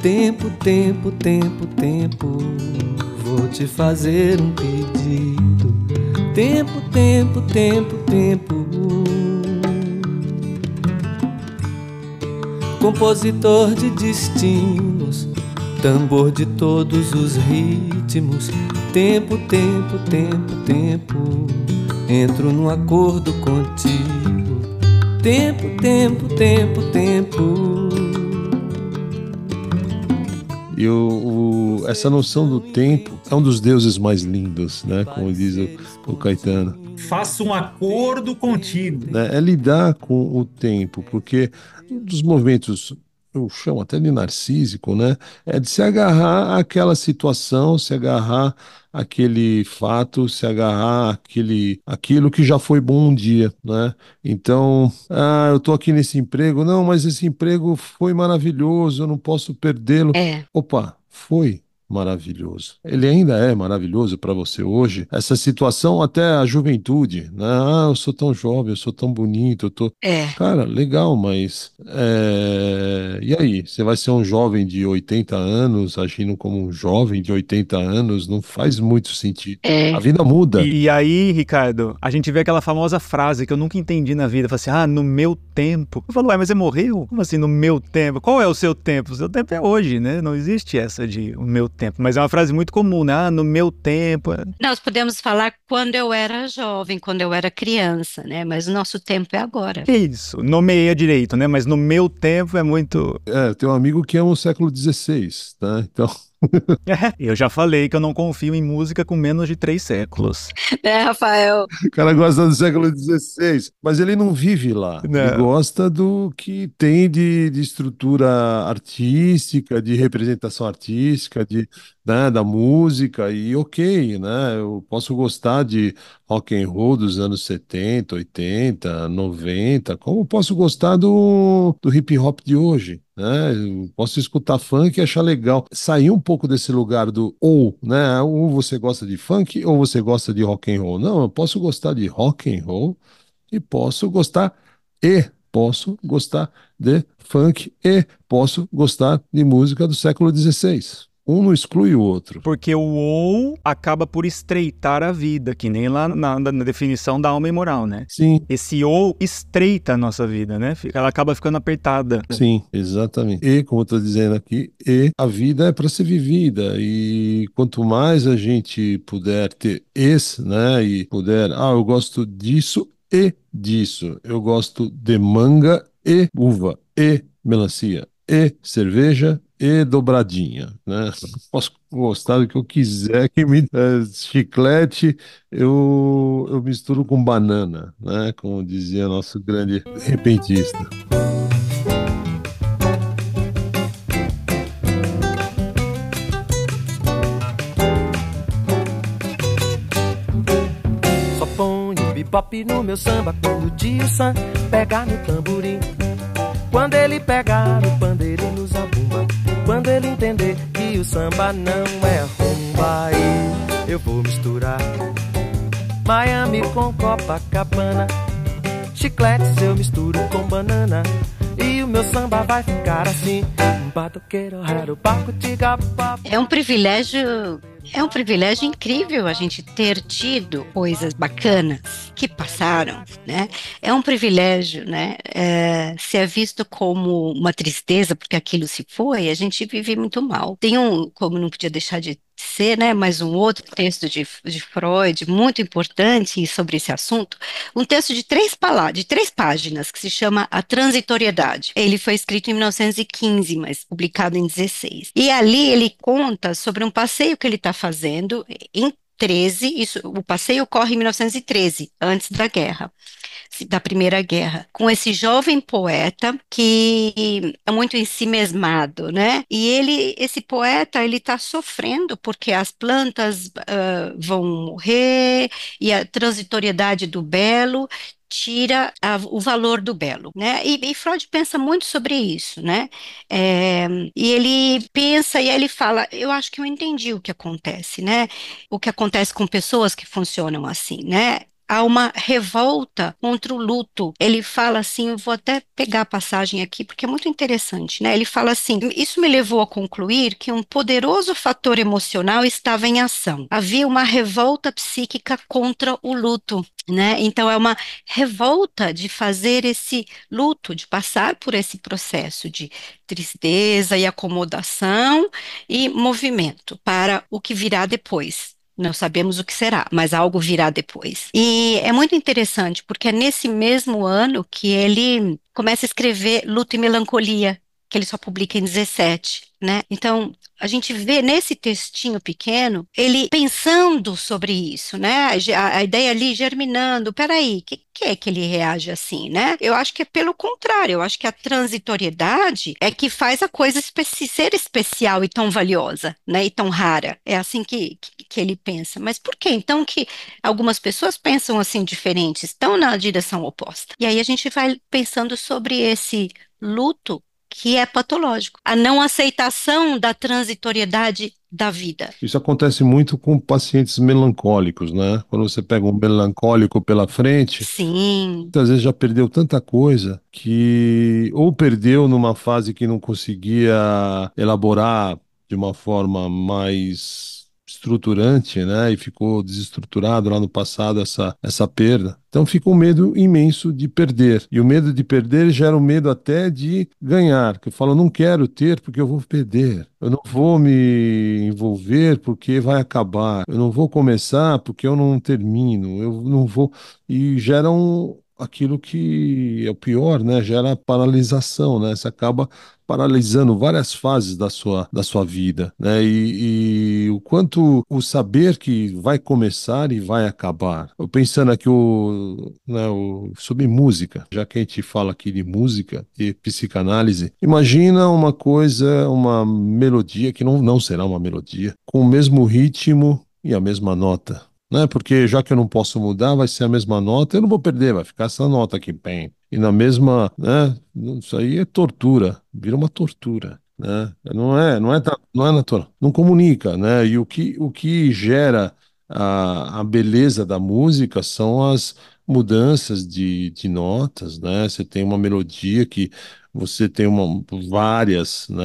Tempo, tempo, tempo, tempo. Vou te fazer um pedido. Tempo, tempo, tempo, tempo. Compositor de destinos, tambor de todos os ritmos Tempo, tempo, tempo, tempo. Entro num acordo contigo. Tempo, tempo, tempo, tempo. E o, o, essa noção do tempo é um dos deuses mais lindos, né? Como diz o, o Caetano. Faça um acordo contigo. É, é lidar com o tempo, porque um dos momentos eu chamo até de narcísico, né? É de se agarrar àquela situação, se agarrar àquele fato, se agarrar àquele, aquilo que já foi bom um dia, né? Então, ah, eu tô aqui nesse emprego, não, mas esse emprego foi maravilhoso, eu não posso perdê-lo. É. Opa, foi maravilhoso. Ele ainda é maravilhoso para você hoje. Essa situação até a juventude, né? Ah, eu sou tão jovem, eu sou tão bonito, eu tô. É. Cara, legal, mas é... e aí? Você vai ser um jovem de 80 anos agindo como um jovem de 80 anos? Não faz muito sentido. É. A vida muda. E, e aí, Ricardo, a gente vê aquela famosa frase que eu nunca entendi na vida, fala assim: "Ah, no meu tempo". Eu falo: "Ué, mas você morreu? Como assim no meu tempo? Qual é o seu tempo? O seu tempo é hoje, né? Não existe essa de o meu tempo, mas é uma frase muito comum, né? Ah, no meu tempo. Nós podemos falar quando eu era jovem, quando eu era criança, né? Mas o nosso tempo é agora. Isso, nomeia direito, né? Mas no meu tempo é muito. É, tem um amigo que é um século XVI, tá? Então. É, eu já falei que eu não confio em música com menos de três séculos. É, Rafael? O cara gosta do século XVI, mas ele não vive lá. Não. Ele gosta do que tem de, de estrutura artística, de representação artística, de, né, da música e ok, né? Eu posso gostar de rock and roll dos anos 70, 80, 90, como posso gostar do, do hip hop de hoje, né? Eu posso escutar funk e achar legal. Sair um pouco desse lugar do ou, né? Ou você gosta de funk ou você gosta de rock and roll. Não, eu posso gostar de rock and roll e posso gostar e posso gostar de funk e posso gostar de música do século XVI. Um não exclui o outro. Porque o ou acaba por estreitar a vida, que nem lá na, na definição da alma e moral, né? Sim. Esse ou estreita a nossa vida, né? Ela acaba ficando apertada. Sim, exatamente. E, como eu estou dizendo aqui, e a vida é para ser vivida. E quanto mais a gente puder ter esse, né? E puder, ah, eu gosto disso e disso. Eu gosto de manga e uva e melancia e cerveja e dobradinha, né? Posso gostar do que eu quiser, que me chiclete eu, eu misturo com banana, né? Como dizia nosso grande repentista. Só ponho bebop no meu samba quando o Sam pegar no tamborim. Quando ele pegar no pandeiro e no zabumba. Quando ele entender que o samba não é rumba, aí eu vou misturar Miami com Copacabana. Chicletes eu misturo com banana. E o meu samba vai ficar assim. É um privilégio é um privilégio incrível a gente ter tido coisas bacanas que passaram, né? É um privilégio, né? É, ser visto como uma tristeza porque aquilo se foi, a gente vive muito mal. Tem um, como não podia deixar de ser, né, mais um outro texto de, de Freud muito importante sobre esse assunto, um texto de três, de três páginas que se chama A Transitoriedade. Ele foi escrito em 1915, mas publicado em 16. E ali ele conta sobre um passeio que ele está fazendo em 13, isso, o passeio ocorre em 1913, antes da guerra da Primeira Guerra, com esse jovem poeta que é muito em si mesmado, né? E ele, esse poeta, ele está sofrendo porque as plantas uh, vão morrer e a transitoriedade do belo tira a, o valor do belo, né? E, e, Freud pensa muito sobre isso, né? É, e ele pensa e ele fala, eu acho que eu entendi o que acontece, né? O que acontece com pessoas que funcionam assim, né? Há uma revolta contra o luto. Ele fala assim, eu vou até pegar a passagem aqui porque é muito interessante, né? Ele fala assim: "Isso me levou a concluir que um poderoso fator emocional estava em ação. Havia uma revolta psíquica contra o luto, né? Então é uma revolta de fazer esse luto, de passar por esse processo de tristeza e acomodação e movimento para o que virá depois, não sabemos o que será, mas algo virá depois. E é muito interessante, porque é nesse mesmo ano que ele começa a escrever Luto e Melancolia, que ele só publica em 17 né? Então, a gente vê nesse textinho pequeno ele pensando sobre isso, né? A, a ideia ali germinando. Peraí, que que é que ele reage assim, né? Eu acho que é pelo contrário. Eu acho que a transitoriedade é que faz a coisa especi ser especial e tão valiosa, né? E tão rara. É assim que, que, que ele pensa. Mas por que então que algumas pessoas pensam assim diferentes, estão na direção oposta? E aí a gente vai pensando sobre esse luto que é patológico. A não aceitação da transitoriedade da vida. Isso acontece muito com pacientes melancólicos, né? Quando você pega um melancólico pela frente, Sim. muitas vezes já perdeu tanta coisa que ou perdeu numa fase que não conseguia elaborar de uma forma mais estruturante, né? E ficou desestruturado lá no passado essa, essa perda. Então fica um medo imenso de perder. E o medo de perder gera um medo até de ganhar. Que eu falo, não quero ter porque eu vou perder. Eu não vou me envolver porque vai acabar. Eu não vou começar porque eu não termino. Eu não vou. E gera um, aquilo que é o pior, né? Gera paralisação, né? Você acaba paralisando várias fases da sua, da sua vida, né? E, e, o quanto o saber que vai começar e vai acabar. Eu pensando aqui o, né, o, sobre música, já que a gente fala aqui de música e psicanálise, imagina uma coisa, uma melodia que não, não será uma melodia, com o mesmo ritmo e a mesma nota né? Porque já que eu não posso mudar, vai ser a mesma nota, eu não vou perder, vai ficar essa nota aqui, bem. E na mesma, né? Isso aí é tortura, vira uma tortura, né? Não é, não é, não é natural, não comunica, né? E o que, o que gera a, a beleza da música são as mudanças de, de notas, né? Você tem uma melodia que você tem uma, várias né,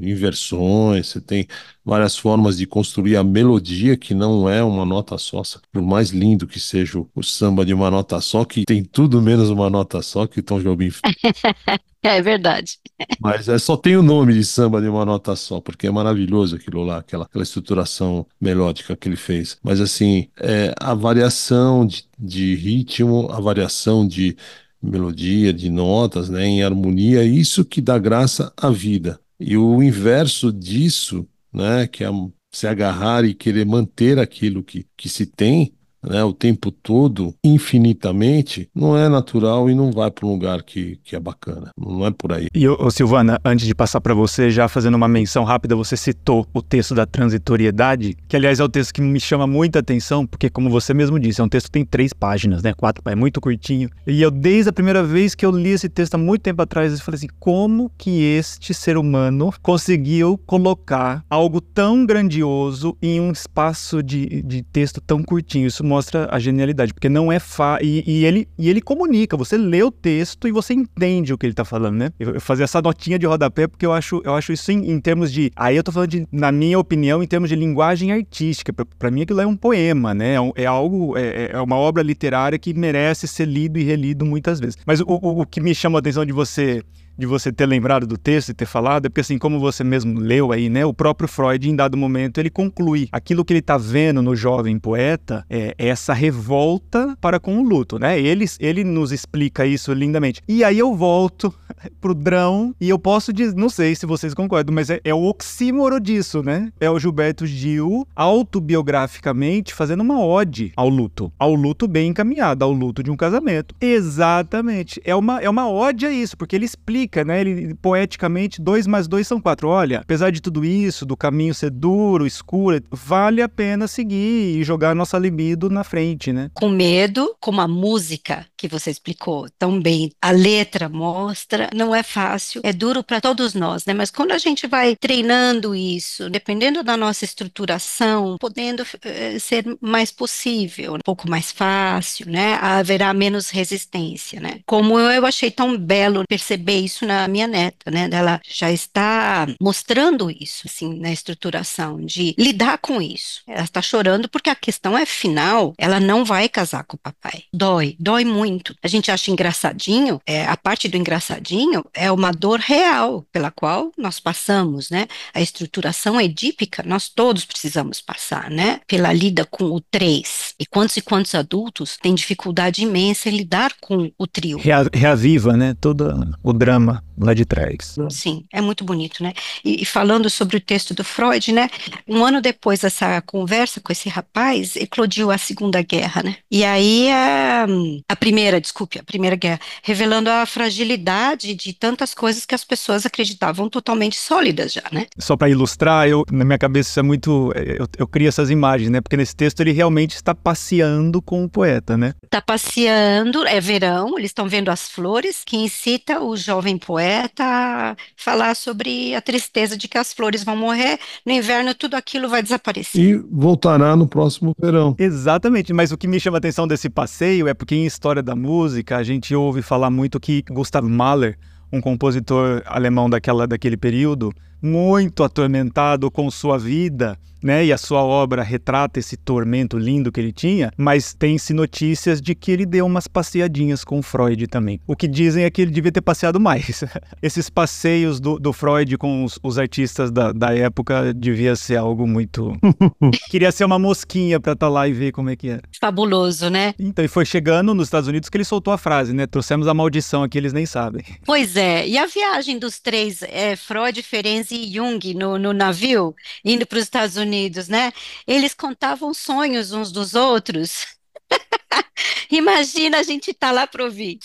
inversões, você tem várias formas de construir a melodia que não é uma nota só. Por mais lindo que seja o, o samba de uma nota só, que tem tudo menos uma nota só, que Tom Jobim É verdade. Mas é, só tem o nome de samba de uma nota só, porque é maravilhoso aquilo lá, aquela, aquela estruturação melódica que ele fez. Mas assim, é, a variação de, de ritmo, a variação de melodia, de notas, né, em harmonia, isso que dá graça à vida. E o inverso disso, né, que é se agarrar e querer manter aquilo que, que se tem, né, o tempo todo, infinitamente, não é natural e não vai para um lugar que, que é bacana. Não é por aí. E, ô, Silvana, antes de passar para você, já fazendo uma menção rápida, você citou o texto da transitoriedade, que aliás é o texto que me chama muita atenção, porque como você mesmo disse, é um texto que tem três páginas, né? Quatro, é muito curtinho. E eu, desde a primeira vez que eu li esse texto há muito tempo atrás, eu falei assim, como que este ser humano conseguiu colocar algo tão grandioso em um espaço de, de texto tão curtinho? Isso mostra a genialidade, porque não é fa e, e, ele e ele comunica, você lê o texto e você entende o que ele tá falando, né? Eu, eu fazer essa notinha de rodapé porque eu acho, eu acho isso em, em, termos de, aí eu tô falando de, na minha opinião, em termos de linguagem artística, para mim aquilo é um poema, né? É, é algo, é, é, uma obra literária que merece ser lido e relido muitas vezes. Mas o, o, o que me chama a atenção de você de você ter lembrado do texto e ter falado, é porque assim, como você mesmo leu aí, né, o próprio Freud, em dado momento, ele conclui aquilo que ele está vendo no jovem poeta é essa revolta para com o luto, né? Ele, ele nos explica isso lindamente. E aí eu volto pro Drão e eu posso dizer, não sei se vocês concordam, mas é, é o oxímoro disso, né? É o Gilberto Gil autobiograficamente fazendo uma ode ao luto, ao luto bem encaminhado, ao luto de um casamento. Exatamente. É uma, é uma ode a isso, porque ele explica explica, né? Ele poeticamente, dois mais dois são quatro. Olha, apesar de tudo isso, do caminho ser duro, escuro, vale a pena seguir e jogar nossa libido na frente, né? Com medo, como a música que você explicou tão bem, a letra mostra, não é fácil, é duro para todos nós, né? Mas quando a gente vai treinando isso, dependendo da nossa estruturação, podendo eh, ser mais possível, um pouco mais fácil, né? Haverá menos resistência, né? Como eu achei tão belo perceber isso na minha neta, né? Ela já está mostrando isso, assim, na estruturação, de lidar com isso. Ela está chorando porque a questão é final, ela não vai casar com o papai. Dói, dói muito. A gente acha engraçadinho, é, a parte do engraçadinho é uma dor real pela qual nós passamos, né? A estruturação edípica, nós todos precisamos passar, né? Pela lida com o três. E quantos e quantos adultos têm dificuldade imensa em lidar com o trio? Reaviva, né? Todo o drama them lá de trás. Sim, é muito bonito, né? E, e, falando sobre o texto do Freud, né? Um ano depois dessa conversa com esse rapaz, eclodiu a Segunda Guerra, né? E aí a, a primeira, desculpe, a Primeira Guerra, revelando a fragilidade de tantas coisas que as pessoas acreditavam totalmente sólidas já, né? Só para ilustrar, eu na minha cabeça isso é muito, eu, eu crio essas imagens, né? Porque nesse texto ele realmente está passeando com o poeta, né? Está passeando, é verão, eles estão vendo as flores, que incita o jovem poeta a falar sobre a tristeza de que as flores vão morrer, no inverno tudo aquilo vai desaparecer. E voltará no próximo verão. Exatamente, mas o que me chama a atenção desse passeio é porque em história da música a gente ouve falar muito que Gustav Mahler, um compositor alemão daquela, daquele período, muito atormentado com sua vida né? E a sua obra retrata esse tormento lindo que ele tinha, mas tem-se notícias de que ele deu umas passeadinhas com Freud também. O que dizem é que ele devia ter passeado mais. Esses passeios do, do Freud com os, os artistas da, da, época devia ser algo muito. Queria ser uma mosquinha para estar tá lá e ver como é que era. Fabuloso, né? Então, e foi chegando nos Estados Unidos que ele soltou a frase, né? Trouxemos a maldição aqui, eles nem sabem. Pois é, e a viagem dos três, é, Freud, Ferenczi e Jung no, no navio, indo para os Estados Unidos né? Eles contavam sonhos uns dos outros. Imagina a gente estar tá lá para ouvir.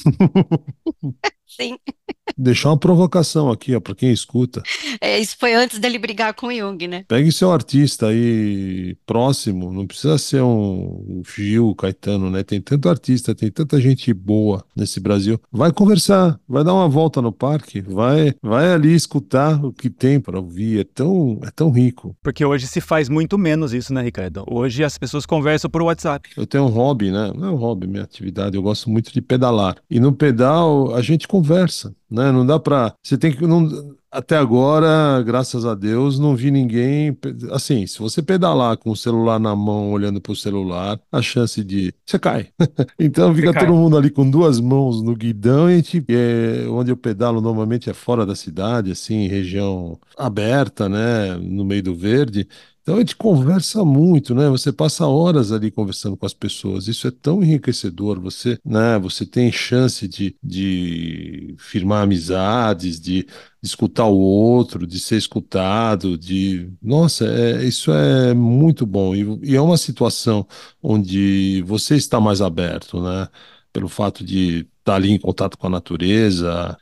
Sim. Deixar uma provocação aqui, ó, para quem escuta. É, isso foi antes dele brigar com o Jung, né? Pegue seu artista aí próximo, não precisa ser um Gil, Caetano, né? Tem tanto artista, tem tanta gente boa nesse Brasil. Vai conversar, vai dar uma volta no parque, vai, vai ali escutar o que tem para ouvir. É tão, é tão rico. Porque hoje se faz muito menos isso, né, Ricardo? Hoje as pessoas conversam por WhatsApp. Eu tenho um hobby, né? Não é um hobby, minha atividade. Eu gosto muito de pedalar. E no pedal a gente conversa né? Não dá para. Você tem que. Não, até agora, graças a Deus, não vi ninguém. Assim, se você pedalar com o celular na mão, olhando para o celular, a chance de. Você cai. então fica todo mundo ali com duas mãos no guidão. E é, onde eu pedalo normalmente é fora da cidade, assim, região aberta, né? No meio do verde. Então a gente conversa muito, né? Você passa horas ali conversando com as pessoas. Isso é tão enriquecedor. Você, né? Você tem chance de, de firmar amizades, de, escutar o outro, de ser escutado, de nossa, é, isso é muito bom. E, e é uma situação onde você está mais aberto, né? Pelo fato de estar ali em contato com a natureza,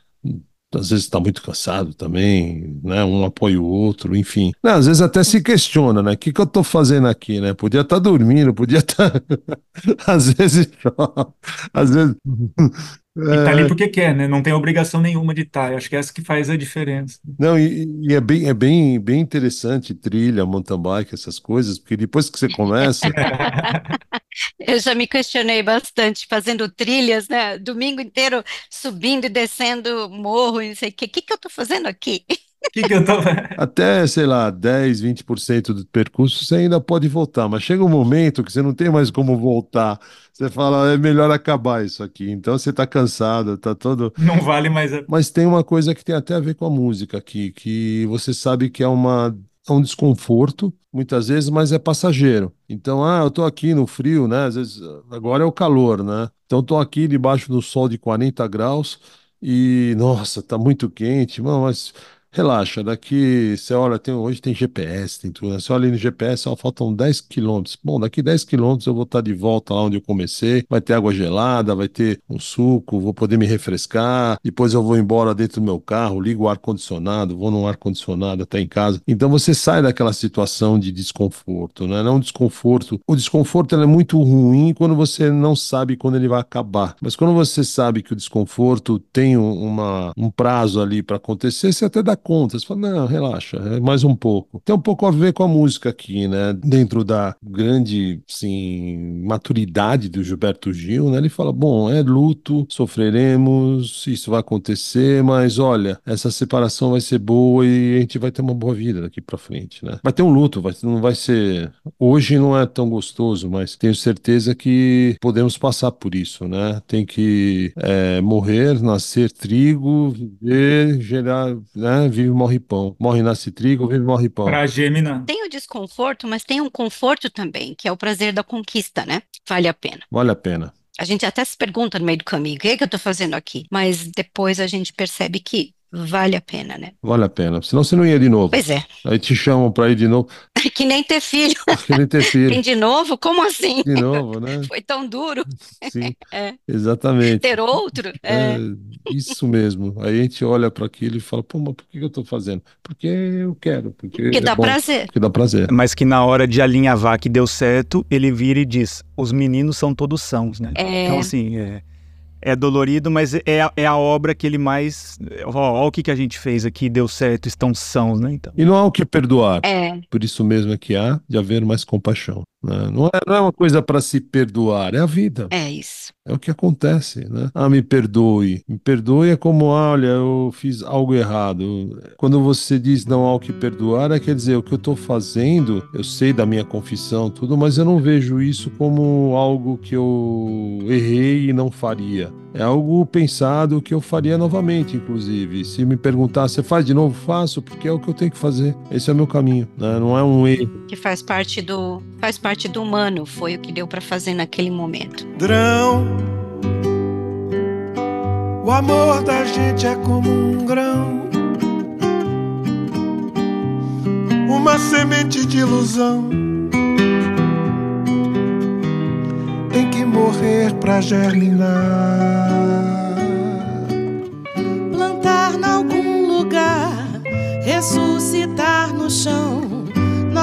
às vezes está muito cansado também, né? Um apoia o outro, enfim. Né? Às vezes até se questiona, né? O que, que eu estou fazendo aqui, né? Podia estar tá dormindo, podia estar. Tá... às vezes. às vezes. E tá ali é. porque quer, né? Não tem obrigação nenhuma de estar. Tá. Eu acho que é essa que faz a diferença. Não, e, e, é, bem, é bem, bem interessante trilha, mountain bike, essas coisas, porque depois que você começa. Eu já me questionei bastante fazendo trilhas, né? Domingo inteiro subindo e descendo morro e não sei o quê. O que, que eu tô fazendo aqui? Que que eu tô... Até, sei lá, 10, 20% do percurso você ainda pode voltar, mas chega um momento que você não tem mais como voltar. Você fala, é melhor acabar isso aqui. Então você tá cansado, tá todo. Não vale mais. A... Mas tem uma coisa que tem até a ver com a música aqui, que você sabe que é uma é um desconforto, muitas vezes, mas é passageiro. Então, ah, eu estou aqui no frio, né? Às vezes, agora é o calor, né? Então, estou aqui debaixo do sol de 40 graus e, nossa, está muito quente, mas Relaxa, daqui você olha, tem, hoje tem GPS, tem tudo. Né? Você olha no GPS, só faltam 10 quilômetros. Bom, daqui 10 quilômetros eu vou estar de volta lá onde eu comecei. Vai ter água gelada, vai ter um suco, vou poder me refrescar. Depois eu vou embora dentro do meu carro, ligo o ar-condicionado, vou no ar-condicionado até em casa. Então você sai daquela situação de desconforto, né? Não desconforto. O desconforto é muito ruim quando você não sabe quando ele vai acabar. Mas quando você sabe que o desconforto tem uma, um prazo ali para acontecer, você até dá conta. Você fala, não, relaxa, é mais um pouco. Tem um pouco a ver com a música aqui, né? Dentro da grande, sim, maturidade do Gilberto Gil, né? Ele fala, bom, é luto, sofreremos, isso vai acontecer, mas olha, essa separação vai ser boa e a gente vai ter uma boa vida daqui para frente, né? Vai ter um luto, vai, não vai ser... Hoje não é tão gostoso, mas tenho certeza que podemos passar por isso, né? Tem que é, morrer, nascer trigo, viver, gerar, né? Vive, morre pão. Morre, nasce trigo, vive, morre pão. Pra germinar. Tem o desconforto, mas tem um conforto também, que é o prazer da conquista, né? Vale a pena. Vale a pena. A gente até se pergunta no meio do caminho, o que é que eu tô fazendo aqui? Mas depois a gente percebe que vale a pena, né? Vale a pena. Senão você não ia de novo. Pois é. Aí te chamam para ir de novo. que nem ter filho. Que nem ter filho. Tem de novo? Como assim? De novo, né? Foi tão duro. Sim. É. Exatamente. Ter outro? É. é. Isso mesmo. Aí a gente olha para aquilo e fala, pô, mas por que eu estou fazendo? Porque eu quero. Porque, porque é dá bom, prazer. Porque dá prazer. Mas que na hora de alinhavar que deu certo, ele vira e diz: os meninos são todos sãos, né? É. Então, assim, é é dolorido, mas é, é a obra que ele mais. Ó, o que, que a gente fez aqui, deu certo, estão sãos, né? Então. E não há o que perdoar. É. Por isso mesmo é que há de haver mais compaixão. Né? Não, é, não é uma coisa para se perdoar, é a vida. É isso. É o que acontece, né? Ah, me perdoe. Me perdoe é como, olha, eu fiz algo errado. Quando você diz não há o que perdoar, é quer dizer, o que eu estou fazendo, eu sei da minha confissão, tudo, mas eu não vejo isso como algo que eu errei e não faria. É algo pensado que eu faria novamente, inclusive. Se me perguntar, você faz de novo? Faço, porque é o que eu tenho que fazer. Esse é o meu caminho, né? não é um erro. Que faz parte do, faz parte do humano, foi o que deu para fazer naquele momento. Drão o amor da gente é como um grão, uma semente de ilusão. Tem que morrer pra germinar. Plantar em algum lugar, ressuscitar no chão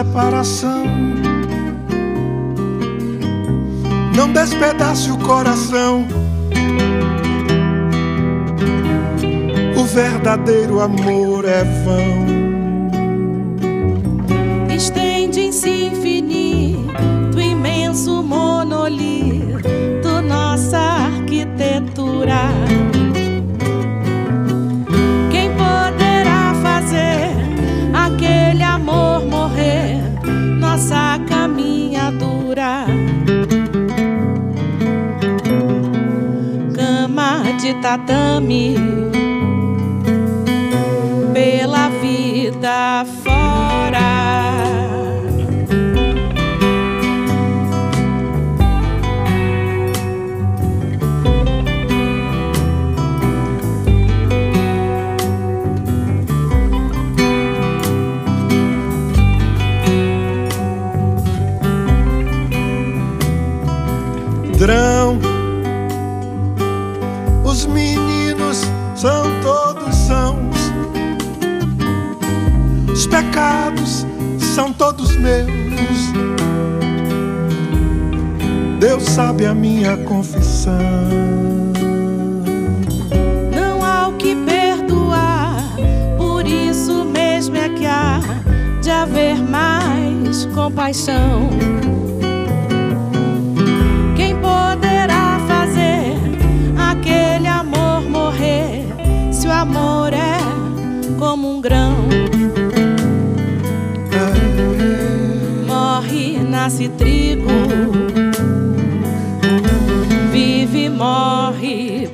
separação. Não despedace o coração. O verdadeiro amor é vão. Tatame são todos meus. Deus sabe a minha confissão. Não há o que perdoar, por isso mesmo é que há de haver mais compaixão. amor é como um grão. Nasce trigo, vive, morre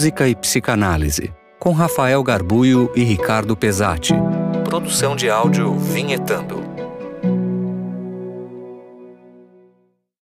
Música e Psicanálise, com Rafael Garbuio e Ricardo Pesati. Produção de áudio Vinhetando.